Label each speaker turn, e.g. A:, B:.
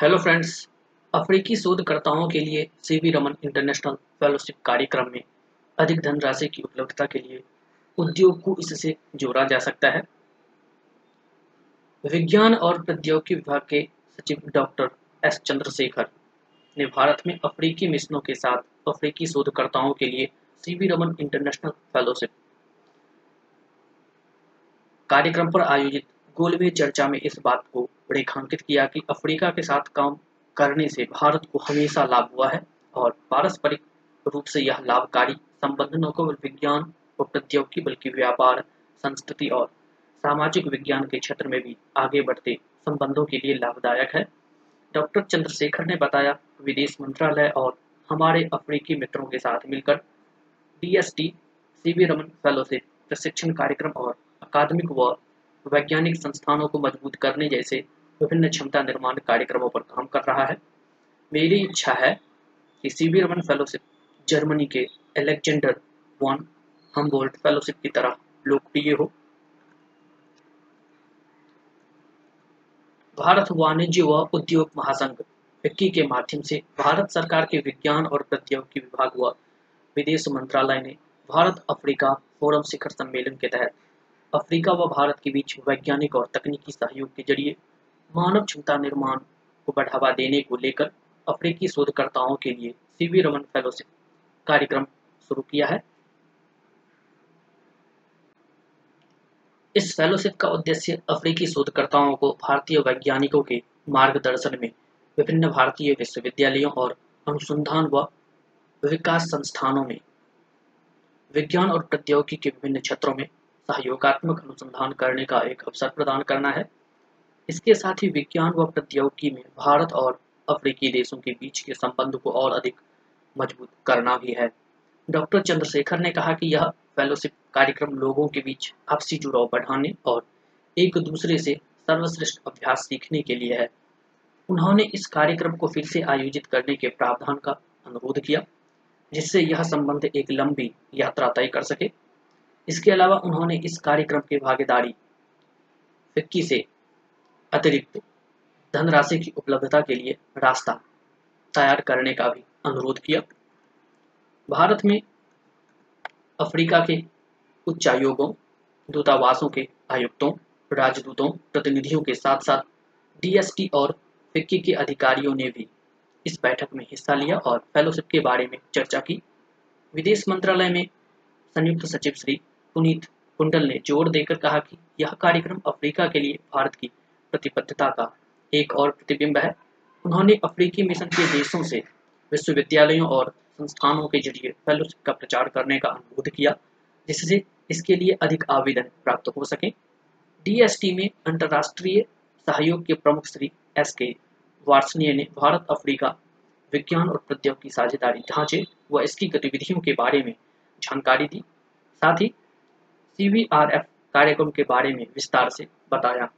A: Hello friends अफ्रीकी शोधकर्ताओं के लिए सीवी रमन इंटरनेशनल फेलोशिप कार्यक्रम में अधिक धनराशि की उपलब्धता के लिए उद्योग को इससे जोड़ा जा सकता है। विज्ञान और प्रौद्योगिकी विभाग के सचिव डॉक्टर एस चंद्रशेखर ने भारत में अफ्रीकी मिशनों के साथ अफ्रीकी शोधकर्ताओं के लिए सीवी रमन इंटरनेशनल फेलोशिप कार्यक्रम पर आयोजित गोलमेज चर्चा में इस बात को रेखांकित किया कि अफ्रीका के साथ काम करने से भारत को हमेशा लाभ हुआ है और पारस्परिक रूप से यह लाभकारी संबंध न केवल विज्ञान और प्रौद्योगिकी बल्कि व्यापार, संस्कृति और सामाजिक विज्ञान के क्षेत्र में भी आगे बढ़ते संबंधों के लिए लाभदायक है। डॉक्टर चंद्रशेखर ने बताया, विदेश मंत्रालय और हमारे अफ्रीकी मित्रों के साथ मिलकर डीएसटी सीवी रमन फेलोशिप प्रशिक्षण कार्यक्रम और अकादमिक व वैज्ञानिक संस्थानों को मज़बूत करने जैसे विभिन्न क्षमता निर्माण कार्यक्रमों पर काम कर रहा है। मेरी इच्छा है कि C V Raman fellowship Germany के एलेक्जेंडर वन हमबोल्ट फेलोशिप की तरह लोकप्रिय हो। भारत वाणिज्य व उद्योग महासंघ, फिक्की के माध्यम से भारत सरकार के विज्ञान और प्रौद्योगिकी विभाग व विदेश मंत्रालय ने भारत अफ्रीका फोरम शिखर सम्मेलन के तहत अफ्रीका व भारत के बीच वैज्ञानिक और तकनीकी सहयोग के ज़रिए मानव क्षमता निर्माण को बढ़ावा देने को लेकर अफ्रीकी शोधकर्ताओं के लिए सीवी रमन फेलोशिप कार्यक्रम शुरू किया है। इस फेलोशिप का उद्देश्य अफ्रीकी शोधकर्ताओं को भारतीय वैज्ञानिकों के मार्गदर्शन में विभिन्न भारतीय विश्वविद्यालयों और अनुसंधान व विकास संस्थानों में विज्ञान और प्रौद्योगिकी के विभिन्न क्षेत्रों में सहयोगात्मक अनुसंधान करने का एक अवसर प्रदान करना है। इसके साथ ही विज्ञान व प्रौद्योगिकी में भारत और अफ्रीकी देशों के बीच के संबंध को और अधिक मज़बूत करना भी है। डॉक्टर चंद्रशेखर ने कहा कि यह फेलोशिप कार्यक्रम लोगों के बीच आपसी जुड़ाव बढ़ाने और एक दूसरे से सर्वश्रेष्ठ अभ्यास सीखने के लिए है। उन्होंने इस कार्यक्रम को फिर से आयोजित करने के प्रावधान का अनुरोध किया, जिससे यह संबंध एक लंबी यात्रा तय कर सके। इसके अलावा उन्होंने इस कार्यक्रम की भागीदारी फिक्की से अतिरिक्त धनराशि की उपलब्धता के लिए रास्ता तैयार करने का भी अनुरोध किया। भारत में अफ्रीका के उच्चायोगों दूतावासों के आयुक्तों, राजदूतों, प्रतिनिधियों के साथ साथ डीएसटी और फिक्की के अधिकारियों ने भी इस बैठक में हिस्सा लिया और फेलोशिप के बारे में चर्चा की। विदेश मंत्रालय में संयुक्त सचिव श्री पुनीत कुंडल ने ज़ोर देकर कहा कि यह कार्यक्रम अफ्रीका के लिए भारत की प्रतिबद्धता का एक और प्रतिबिंब है। उन्होंने अफ्रीकी मिशन के देशों से विश्वविद्यालयों और संस्थानों के ज़रिए फेलोशिप का प्रचार करने का अनुरोध किया, जिससे इसके लिए अधिक आवेदन प्राप्त हो सके। डीएसटी में अंतर्राष्ट्रीय सहयोग के प्रमुख श्री एस के वार्सनीय ने भारत, अफ्रीका विज्ञान और प्रौद्योगिकी साझेदारी ढांचे व इसकी गतिविधियों के बारे में जानकारी दी। साथ ही सीवीआरएफ कार्यक्रम के बारे में विस्तार से बताया।